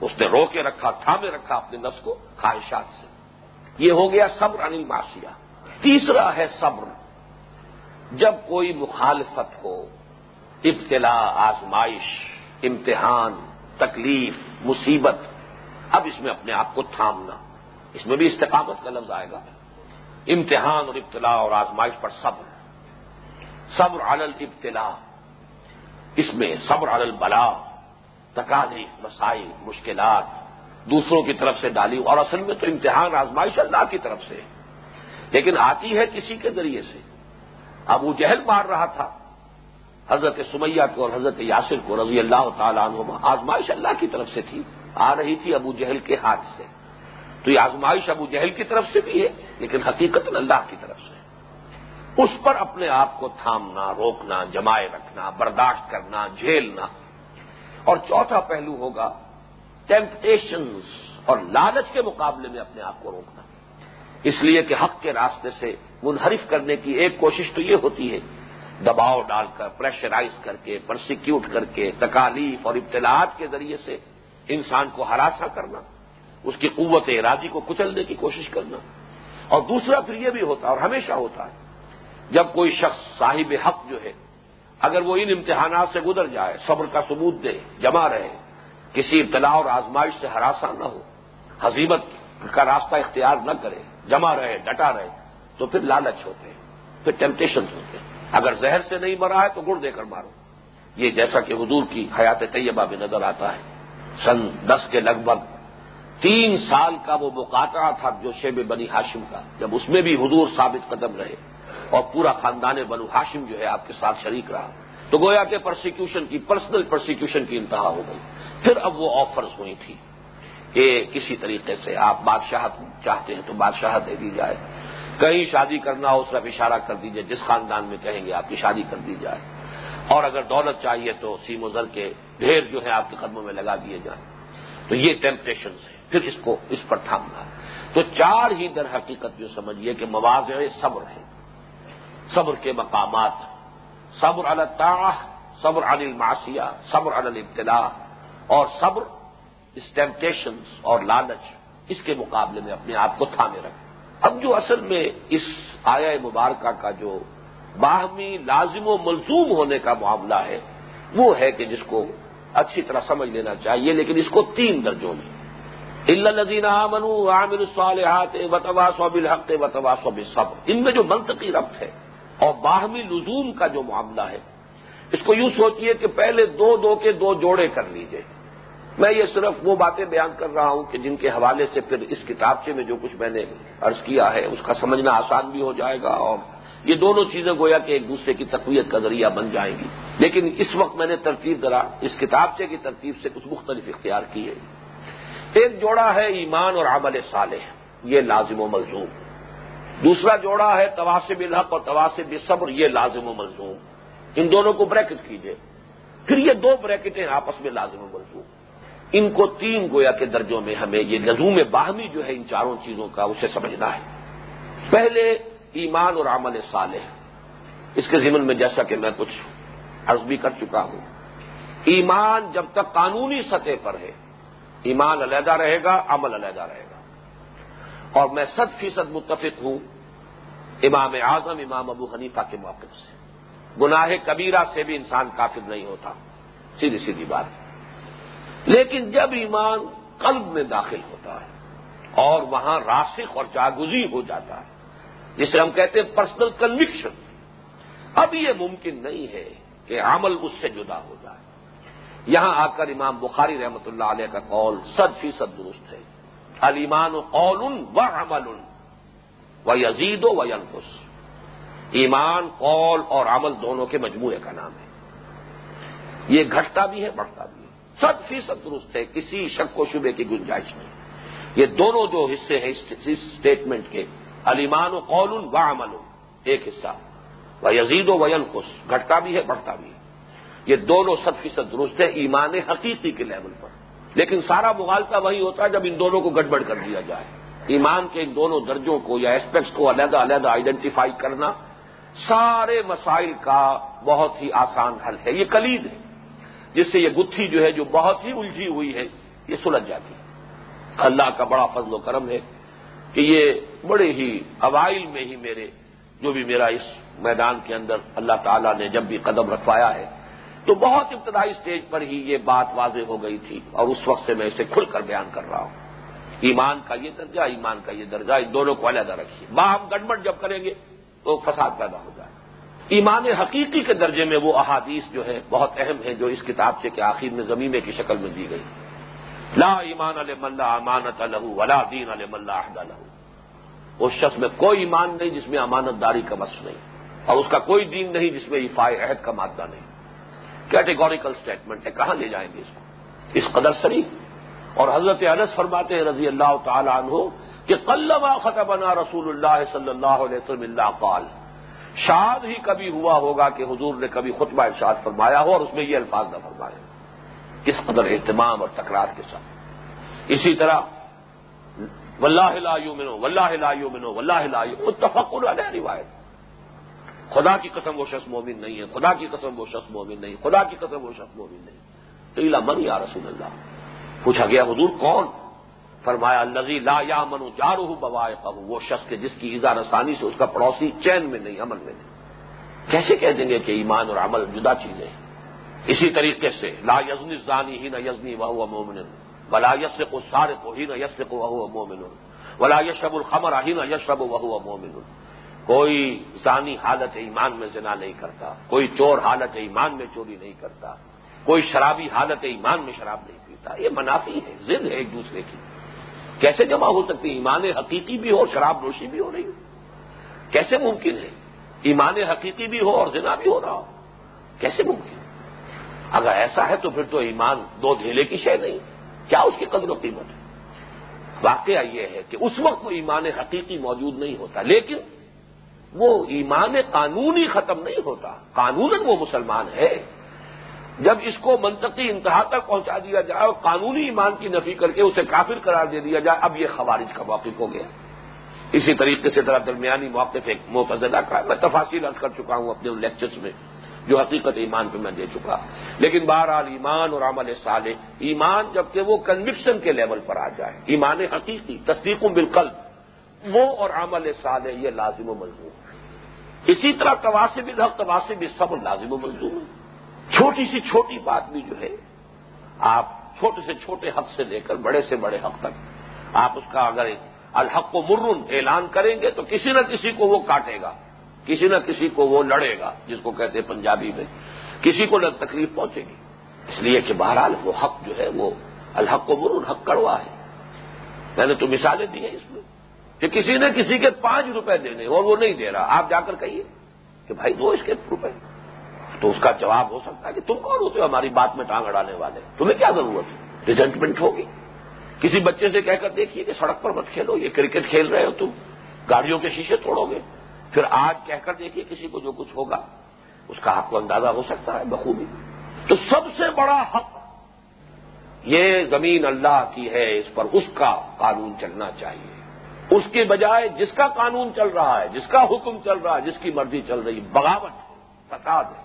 اس نے رو کے رکھا، تھامے رکھا اپنے نفس کو خواہشات سے۔ یہ ہو گیا صبر انل معاشیا تیسرا ہے صبر۔ جب کوئی مخالفت ہو، ابتلا، آزمائش، امتحان، تکلیف، مصیبت، اب اس میں اپنے آپ کو تھامنا۔ اس میں بھی استقامت کا لفظ آئے گا۔ امتحان اور ابتلا اور آزمائش پر صبر۔ صبر علل ابتلا اس میں صبر علل بلا تکالیف مسائل، مشکلات۔ دوسروں کی طرف سے ڈالی۔ اور اصل میں تو امتحان، آزمائش اللہ کی طرف سے۔ لیکن آتی ہے کسی کے ذریعے سے۔ اب وہ جہل مار رہا تھا۔ حضرت سمیہ کو اور حضرت یاسر کو رضی اللہ تعالیٰ عنہ آزمائش اللہ کی طرف سے تھی۔ آ رہی تھی ابو جہل کے ہاتھ سے۔ تو یہ آزمائش ابو جہل کی طرف سے بھی ہے، لیکن حقیقت اللہ کی طرف سے اس پر اپنے آپ کو تھامنا، روکنا، جمائے رکھنا، برداشت کرنا، جھیلنا۔ اور چوتھا پہلو ہوگا ٹیمپٹیشنز اور لالچ کے مقابلے میں اپنے آپ کو روکنا۔ اس لیے کہ حق کے راستے سے منحرف کرنے کی ایک کوشش تو یہ ہوتی ہے، دباؤ ڈال کر پریشرائز کر کے پرسیکیوٹ کر کے، تکالیف اور ابتلاعات کے ذریعے سے انسان کو ہراساں کرنا۔ اس کی قوت ارادی کو کچلنے کی کوشش کرنا اور دوسرا پھر یہ بھی ہوتا ہے اور ہمیشہ ہوتا ہے، جب کوئی شخص صاحب حق جو ہے، اگر وہ ان امتحانات سے گزر جائے، صبر کا ثبوت دے، جمع رہے، کسی ابتلاع اور آزمائش سے ہراساں نہ ہو، حزیمت کا راستہ اختیار نہ کرے، جمع رہے، ڈٹا رہے، تو پھر لالچ ہوتے ہیں، پھر ٹیمپٹیشن ہوتے ہیں۔ اگر زہر سے نہیں مرا ہے تو گڑ دے کر مارو۔ یہ جیسا کہ حضور کی حیات طیبہ میں نظر آتا ہے۔ سن دس کے لگ بھگ تین سال کا وہ مقاطع تھا جو شیب بنی ہاشم کا، جب اس میں بھی حضور ثابت قدم رہے اور پورا خاندان بنو ہاشم جو ہے آپ کے ساتھ شریک رہا۔ تو گویا کہ پرسیکیوشن کی پرسنل پرسیکیوشن کی انتہا ہو گئی۔ پھر اب وہ آفرز ہوئی تھی کہ کسی طریقے سے آپ بادشاہت چاہتے ہیں تو بادشاہت دے دی جائے۔ کہیں شادی کرنا ہو صرف اشارہ کر دیجیے۔ جس خاندان میں کہیں گے، آپ کی شادی کر دی جائے۔ اور اگر دولت چاہیے تو سیم و زر کے ڈھیر جو ہے آپ کے قدموں میں لگا دیے جائیں۔ تو یہ ٹیمپٹیشن ہے پھر اس کو اس پر تھامنا تو چار ہی در حقیقت جو سمجھیے کہ مواضع صبر ہے۔ صبر کے مقامات، صبر الطاح صبر عن الماسیہ صبر عن الابتلاء، اور صبر اسٹمپٹیشن اور لالچ، اس کے مقابلے میں اپنے آپ کو تھامے رکھیں اب جو اصل میں اس آیا مبارکہ کا جو باہمی لازم و ملزوم ہونے کا معاملہ ہے، وہ ہے کہ جس کو اچھی طرح سمجھ لینا چاہیے، لیکن اس کو تین درجوں میں۔ الدین منو عامر الصالحات وطواس بالحق وطواس و ان میں جو منطقی ربط ہے اور باہمی لزوم کا جو معاملہ ہے، اس کو یوں سوچیے کہ پہلے دو دو کے دو جوڑے کر لیجیے۔ میں یہ صرف وہ باتیں بیان کر رہا ہوں کہ جن کے حوالے سے پھر اس کتابچے میں جو کچھ میں نے عرض کیا ہے، اس کا سمجھنا آسان بھی ہو جائے گا اور یہ دونوں چیزیں گویا کہ ایک دوسرے کی تقویت کا ذریعہ بن جائیں گی۔ لیکن اس وقت میں نے ترتیب ذرا اس کتابچے کی ترتیب سے کچھ مختلف اختیار کی ہے ایک جوڑا ہے ایمان اور عمل صالح، یہ لازم و ملزوم۔ دوسرا جوڑا ہے تواسب الحق اور تواسب صبر یہ لازم و ملزوم۔ ان دونوں کو بریکٹ کیجیے۔ پھر یہ دو بریکٹیں آپس میں لازم و ملزوم۔ ان کو تین گویا کے درجوں میں ہمیں یہ لزوم باہمی جو ہے ان چاروں چیزوں کا اسے سمجھنا ہے۔ پہلے ایمان اور عمل صالح۔ اس کے ذمن میں جیسا کہ میں کچھ عرض بھی کر چکا ہوں۔ ایمان جب تک قانونی سطح پر ہے ایمان علیحدہ رہے گا، عمل علیحدہ رہے گا۔ اور میں صد فیصد متفق ہوں، امام اعظم، امام ابو حنیفہ کے موقف سے۔ گناہ کبیرہ سے بھی انسان کافر نہیں ہوتا، سیدھی سیدھی بات۔ لیکن جب ایمان قلب میں داخل ہوتا ہے اور وہاں راسخ اور جاگزی ہو جاتا ہے، جسے ہم کہتے ہیں پرسنل کنوکشن اب یہ ممکن نہیں ہے کہ عمل اس سے جدا ہو جائے۔ یہاں آ کر امام بخاری رحمت اللہ علیہ کا قول صد فیصد درست ہے۔ المان قول و عمل و یزید و ینقص۔ ایمان، قول اور عمل دونوں کے مجموعے کا نام ہے۔ یہ گھٹتا بھی ہے، بڑھتا بھی ہے۔ سب فیصد درست ہے، کسی شک و شبے کی گنجائش نہیں۔ یہ دونوں جو حصے ہیں اس اسٹیٹمنٹ کے علیمان و قول و عمل ایک حصہ۔ و یزید و وین گھٹتا بھی ہے، بڑھتا بھی ہے۔ یہ دونوں سب فیصد درست ہے، ایمان حقیقی کے لیول پر۔ لیکن سارا مغالطہ وہی ہوتا ہے جب ان دونوں کو گڑبڑ کر دیا جائے۔ ایمان کے ان دونوں درجوں کو یا اسپیکٹس کو علیحدہ علیحدہ آئیڈینٹیفائی کرنا سارے مسائل کا بہت ہی آسان حل ہے۔ یہ کلید ہے، جس سے یہ گتھی جو ہے جو بہت ہی الجھی ہوئی ہے، یہ سلجھ جاتی ہے۔ اللہ کا بڑا فضل و کرم ہے کہ یہ بڑے ہی اوائل میں ہی میرے، جو بھی میرا اس میدان کے اندر اللہ تعالیٰ نے جب بھی قدم رکھوایا ہے تو بہت ابتدائی اسٹیج پر ہی یہ بات واضح ہو گئی تھی اور اس وقت سے میں اسے کھل کر بیان کر رہا ہوں۔ ایمان کا یہ درجہ، ایمان کا یہ درجہ، ان دونوں کو علیحدہ رکھیے۔ باہم گڑبڑ جب کریں گے تو فساد پیدا ہو جائے۔ ایمان حقیقی کے درجے میں وہ احادیث جو ہے بہت اہم ہے جو اس کتاب سے کے آخر میں زمینے کی شکل میں دی گئی۔ لا ایمان علیہ ملا امانت الح ولا دین علیہ ملا احد الح اس شخص میں کوئی ایمان نہیں جس میں امانت داری کا مس نہیں اور اس کا کوئی دین نہیں جس میں افاع عہد کا مادہ نہیں۔ کیٹیگوریکل اسٹیٹمنٹ ہے، کہاں لے جائیں گے اس کو؟ اس قدر سری اور حضرت انس فرماتے ہیں رضی اللہ تعالی عنہ کہ قلبا خطبنا رسول اللہ صلی اللہ علیہ وسلم اللہ قال۔ شاد ہی کبھی ہوا ہوگا کہ حضور نے کبھی خطبہ ارشاد فرمایا ہو اور اس میں یہ الفاظ نہ فرمایا۔ کس قدر اہتمام اور تکرار کے ساتھ۔ اسی طرح ولہ لا یومنو ولہ لا یومنو ولہ لا متفق علیہ روایت۔ خدا کی قسم وہ شخص مومن نہیں ہے، خدا کی قسم وہ شخص مومن نہیں، خدا کی قسم وہ شخص مومن نہیں۔ تو من یا رسول اللہ؟ پوچھا گیا، حضور کون؟ فرمایا لذی لا یا منو جارو بوائے وہ شخص کے جس کی ایزا رسانی سے اس کا پڑوسی چین میں نہیں، عمل میں نہیں۔ کیسے کہہ دیں گے کہ ایمان اور عمل جدا چیزیں ہیں؟ اسی طریقے سے، لا یزنی زانی ہی نہ یزنی وہ مومن بلا یس کو سارے کو ہی نہ یس کو وہ مومن، ولا یشب الخمر ہی نہ یشب وہ مومن۔ کوئی زانی حالت ایمان میں زنا نہیں کرتا، کوئی چور حالت ایمان میں چوری نہیں کرتا، کوئی شرابی حالت ایمان میں شراب نہیں پیتا۔ یہ منافی ہے، ضد ہے ایک دوسرے کی۔ کیسے جمع ہو سکتی ایمان حقیقی بھی ہو، شراب نوشی بھی ہو رہی۔ ہو کیسے ممکن ہے؟ ایمان حقیقی بھی ہو اور زنا بھی ہو رہا ہو۔ کیسے ممکن؟ اگر ایسا ہے تو پھر تو ایمان دو دھیلے کی شے نہیں۔ کیا اس کی قدر و قیمت ہے؟ واقعہ یہ ہے کہ اس وقت وہ ایمان حقیقی موجود نہیں ہوتا، لیکن وہ ایمان قانونی ختم نہیں ہوتا۔ قانون وہ مسلمان ہے۔ جب اس کو منطقی انتہا تک پہنچا دیا جائے اور قانونی ایمان کی نفی کر کے اسے کافر قرار دے دیا جائے، اب یہ خوارج کا واقف ہو گیا۔ اسی طریقے سے ذرا درمیانی موقف ایک متضدہ کا میں تفاصیل عرض کر چکا ہوں اپنے لیکچرز میں، جو حقیقت ایمان پہ میں دے چکا۔ لیکن بہرحال ایمان اور عمل صالح، ایمان جبکہ وہ کنوکشن کے لیول پر آ جائے۔ ایمان حقیقی تصدیقوں بالکل وہ اور عمل صالح یہ لازم و مضمون ہے۔ اسی طرح تواسب الحق تواسب سب لازم و مضمون ہے۔ چھوٹی سی چھوٹی بات بھی جو ہے، آپ چھوٹے سے چھوٹے حق سے لے کر بڑے سے بڑے حق تک آپ اس کا اگر الحق و مرن اعلان کریں گے تو کسی نہ کسی کو وہ کاٹے گا۔ کسی نہ کسی کو وہ لڑے گا، جس کو کہتے ہیں پنجابی میں۔ کسی کو نہ تکلیف پہنچے گی۔ اس لیے کہ بہرحال وہ حق جو ہے، وہ الحق و مرون، حق کڑوا ہے۔ میں نے تو مثالیں دی ہیں اس میں۔ کہ کسی نے کسی کے پانچ روپے دینے اور وہ نہیں دے رہا۔ آپ جا کر کہیے کہ بھائی دو اس کے روپے۔ تو اس کا جواب ہو سکتا ہے کہ تم کون ہوتے ہو ہماری بات میں ٹانگ اڑانے والے؟ تمہیں کیا ضرورت ہے؟ ریزنٹمنٹ ہوگی۔ کسی بچے سے کہہ کر دیکھیے کہ سڑک پر مت کھیلو، یہ کرکٹ کھیل رہے ہو تم۔ گاڑیوں کے شیشے توڑو گے۔ پھر آج کہہ کر دیکھیے کسی کو جو کچھ ہوگا، اس کا حق کو اندازہ ہو سکتا ہے، بخوبی۔ تو سب سے بڑا حق یہ زمین اللہ کی ہے، اس پر اس کا قانون چلنا چاہیے۔ اس کے بجائے جس کا قانون چل رہا ہے، جس کا حکم چل رہا ہے، جس کی مرضی چل رہی، بغاوت، فساد ہے۔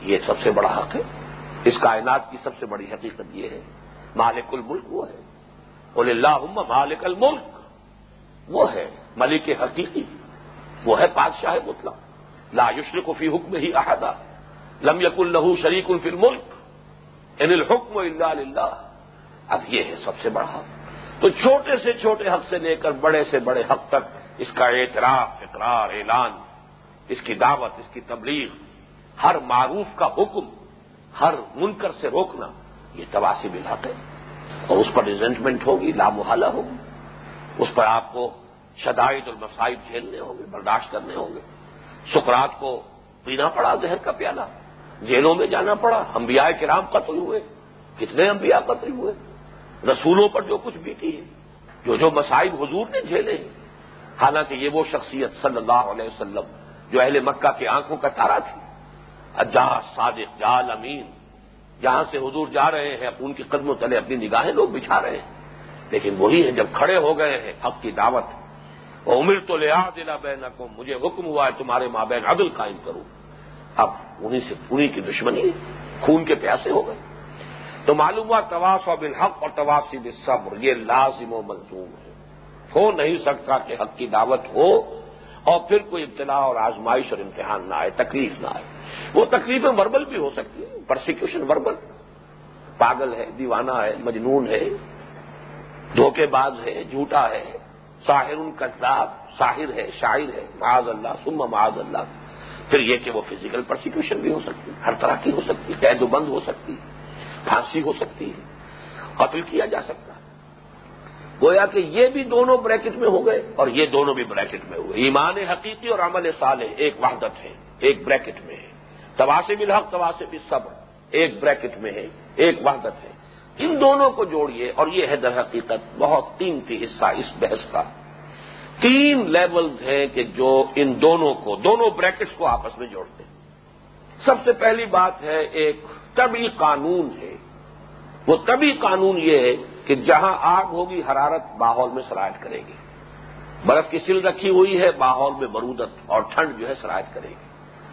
یہ سب سے بڑا حق ہے۔ اس کائنات کی سب سے بڑی حقیقت یہ ہے، مالک الملک وہ ہے۔ بولے اللہ مالک الملک، وہ ہے ملک حقیقی، وہ ہے بادشاہ مطلق۔ لا یشرک فی حکم ہی احدہ لم یق الہو شریک الفی الملک، ان الحکم اللہ اللہ اب یہ ہے سب سے بڑا حق۔ تو چھوٹے سے چھوٹے حق سے لے کر بڑے سے بڑے حق تک اس کا اعتراف، اقرار، اعلان، اس کی دعوت، اس کی تبلیغ، ہر معروف کا حکم، ہر منکر سے روکنا، یہ تباسی بلاتے اور اس پر ریزنٹمنٹ ہوگی لامحالہ ہوگی۔ اس پر آپ کو شدائد اور جھیلنے ہوں گے، برداشت کرنے ہوں گے۔ سکرات کو پینا پڑا، زہر کا پیالہ۔ جیلوں میں جانا پڑا، انبیاء کرام قتل ہوئے۔ کتنے انبیاء قتل ہوئے؟ رسولوں پر جو کچھ بیتی ہے، جو جو مسائب حضور نے جھیلے ہیں۔ حالانکہ یہ وہ شخصیت صلی اللہ علیہ وسلم جو اہل مکہ کی آنکھوں کا تارا تھی۔ اجا صادق جال امین جہاں سے حضور جا رہے ہیں ان کی قدموں تلے اپنی نگاہیں لوگ بچھا رہے ہیں۔ لیکن وہی ہے جب کھڑے ہو گئے ہیں، حق کی دعوت۔ امر تو لیا دلا بین کو مجھے حکم ہوا ہے تمہارے ماں بہن عدل قائم کروں اب انہیں سے پوری کی دشمنی، خون کے پیاسے ہو گئے۔ تو معلوم ہوا تواس و بالحق اور تواسی صبر یہ لازم و ملزوم ہے۔ ہو نہیں سکتا کہ حق کی دعوت ہو اور پھر کوئی ابتلا اور آزمائش اور امتحان نہ آئے، تکلیف نہ آئے۔ وہ تکلیفیں وربل بھی ہو سکتی ہیں پرسیکیوشن وربل۔ پاگل ہے، دیوانہ ہے، مجنون ہے دھوکے باز ہے، جھوٹا ہے۔ ساحر کذاب، ساحر ہے، شاعر ہے۔ معاذ اللہ سم معاذ اللہ۔ پھر یہ کہ وہ فزیکل پرسیکیوشن بھی ہو سکتی ہے ہر طرح کی ہو سکتی ہے قید و بند ہو سکتی۔ ہے پھانسی ہو سکتی ہے، قتل کیا جا سکتا ہے۔ گویا کہ یہ بھی دونوں بریکٹ میں ہو گئے اور یہ دونوں بھی بریکٹ میں ہوئے۔ ایمان حقیقی اور عمل صالح ایک وحدت ہے، ایک بریکٹ میں ہے۔ تواسب الحق تواسب صبر ایک بریکٹ میں ہے، ایک وحدت ہے۔ ان دونوں کو جوڑیے اور یہ ہے در حقیقت بہت قیمتی حصہ اس بحث کا۔ تین لیولز ہیں کہ جو ان دونوں کو، دونوں بریکٹس کو آپس میں جوڑتے ہیں۔ سب سے پہلی بات ہے ایک طبی قانون ہے۔ وہ طبی قانون یہ ہے کہ جہاں آگ ہوگی، حرارت ماحول میں سرائٹ کرے گی۔ برف کی سل رکھی ہوئی ہے، ماحول میں برودت اور ٹھنڈ جو ہے سرائٹ کرے گی۔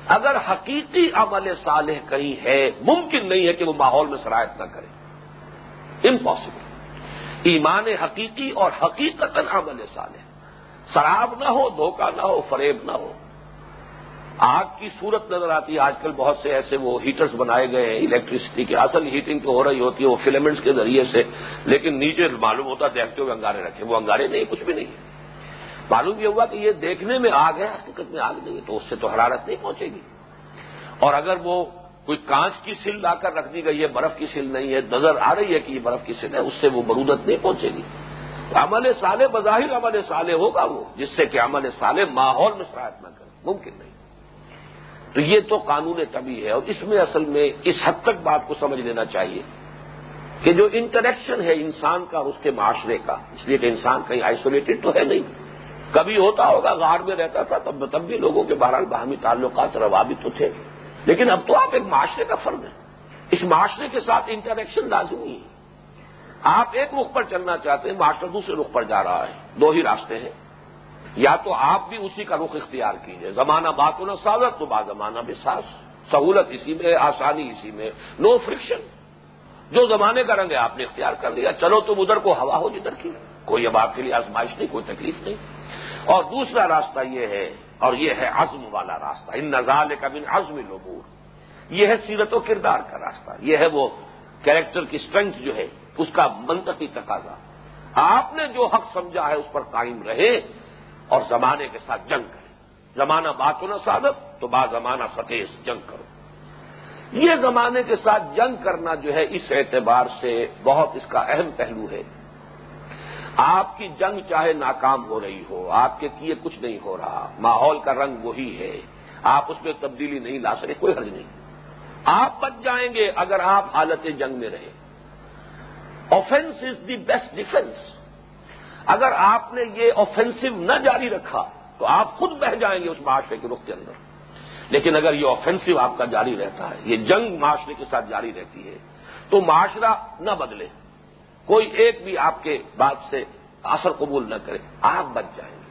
اگر حقیقی عمل صالح کہیں ہے، ممکن نہیں ہے کہ وہ ماحول میں سرایت نہ کرے۔ امپاسبل ایمان حقیقی اور حقیقت عمل صالح۔ شراب نہ ہو، دھوکہ نہ ہو، فریب نہ ہو۔ آگ کی صورت نظر آتی ہے۔ آج کل بہت سے ایسے وہ ہیٹرز بنائے گئے ہیں الیکٹریسٹی کی اصل ہیٹنگ تو ہو رہی ہوتی ہے وہ فلمنٹس کے ذریعے سے، لیکن نیچے معلوم ہوتا دیکھتے ہوئے انگارے رکھے۔ وہ انگارے نہیں، کچھ بھی نہیں معلوم یہ ہوا کہ یہ دیکھنے میں آگ ہے، حقیقت میں آگ نہیں ہے، تو اس سے تو حرارت نہیں پہنچے گی۔ اور اگر وہ کوئی کانچ کی سل لا کر رکھ دی گئی ہے، برف کی سل نہیں ہے، نظر آ رہی ہے کہ یہ برف کی سل ہے، اس سے وہ برودت نہیں پہنچے گی۔ عمل سالے بظاہر عمل سالے ہوگا وہ، جس سے کہ عمل سالے ماحول میں شرائط نہ کرے، ممکن نہیں۔ تو یہ تو قانون طبی ہے اور اس میں اصل میں اس حد تک بات کو سمجھ لینا چاہیے کہ جو انٹریکشن ہے انسان کا اور اس کے معاشرے کا، اس لیے کہ انسان کہیں آئسولیٹڈ تو ہے نہیں۔ کبھی ہوتا ہوگا غار میں رہتا تھا، تب تب بھی لوگوں کے بہرحال باہمی تعلقات روابط تو تھے۔ لیکن اب تو آپ ایک معاشرے کا فرد ہیں۔ اس معاشرے کے ساتھ انٹریکشن لازمی ہے۔ آپ ایک رخ پر چلنا چاہتے ہیں، معاشرہ دوسرے رخ پر جا رہا ہے۔ دو ہی راستے ہیں۔ یا تو آپ بھی اسی کا رخ اختیار کیجیے زمانہ بات ہونا سازت تو با زمانہ بھی ساز۔ سہولت اسی میں، آسانی اسی میں۔ نو فرکشن جو زمانے کا رنگ ہے، آپ نے اختیار کر لیا۔ چلو تم ادھر کو ہوا ہو جدھر کی۔ کوئی اب آپ کے لیے آزمائش نہیں، کوئی تکلیف نہیں۔ اور دوسرا راستہ یہ ہے، اور یہ ہے عزم والا راستہ۔ ان نظال کا بن عزم لبور یہ ہے سیرت و کردار کا راستہ۔ یہ ہے وہ کیریکٹر کی اسٹرینتھ جو ہے، اس کا منطقی تقاضا۔ آپ نے جو حق سمجھا ہے، اس پر قائم رہے۔ اور زمانے کے ساتھ جنگ کریں۔ زمانہ بات نہ سادت تو با زمانہ ستیش جنگ کرو۔ یہ زمانے کے ساتھ جنگ کرنا جو ہے اس اعتبار سے بہت اس کا اہم پہلو ہے۔ آپ کی جنگ چاہے ناکام ہو رہی ہو، آپ کے کیے کچھ نہیں ہو رہا، ماحول کا رنگ وہی ہے، آپ اس میں تبدیلی نہیں لا سکے، کوئی حل نہیں۔ آپ بچ جائیں گے اگر آپ حالت جنگ میں رہیں۔ Offence is the best defence اگر آپ نے یہ آفینسو نہ جاری رکھا تو آپ خود بہ جائیں گے اس معاشرے کے رخ کے اندر۔ لیکن اگر یہ آفینسو آپ کا جاری رہتا ہے، یہ جنگ معاشرے کے ساتھ جاری رہتی ہے، تو معاشرہ نہ بدلے۔ کوئی ایک بھی آپ کے بات سے اثر قبول نہ کرے، آپ بچ جائیں گے۔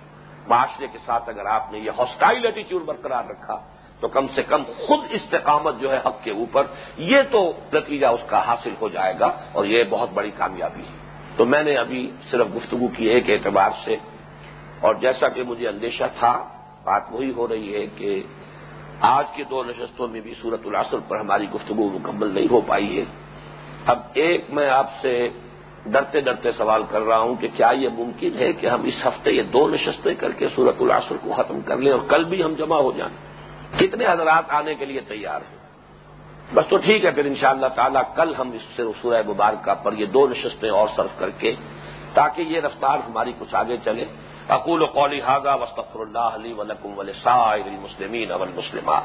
معاشرے کے ساتھ اگر آپ نے یہ ہاسٹائل ایٹیچیوڈ برقرار رکھا، تو کم سے کم خود استقامت جو ہے حق کے اوپر، یہ تو نتیجہ اس کا حاصل ہو جائے گا اور یہ بہت بڑی کامیابی ہے۔ تو میں نے ابھی صرف گفتگو کی ایک اعتبار سے۔ اور جیسا کہ مجھے اندیشہ تھا، بات وہی ہو رہی ہے کہ آج کی دو نشستوں میں بھی صورت العصر پر ہماری گفتگو مکمل نہیں ہو پائی ہے۔ اب ایک میں آپ سے ڈرتے ڈرتے سوال کر رہا ہوں کہ کیا یہ ممکن ہے کہ ہم اس ہفتے یہ دو نشستیں کر کے صورت العصر کو ختم کر لیں اور کل بھی ہم جمع ہو جائیں؟ کتنے حضرات آنے کے لیے تیار ہیں؟ بس تو ٹھیک ہے، پھر ان شاء اللہ تعالیٰ کل ہم اس سے سورہ مبارکہ پر یہ دو نشستیں اور صرف کر کے تاکہ یہ رفتار ہماری کچھ آگے چلے۔ اقول و قولی حاضہ وسطر اللہ علی ولکم ولسائر المسلمین اول مسلمات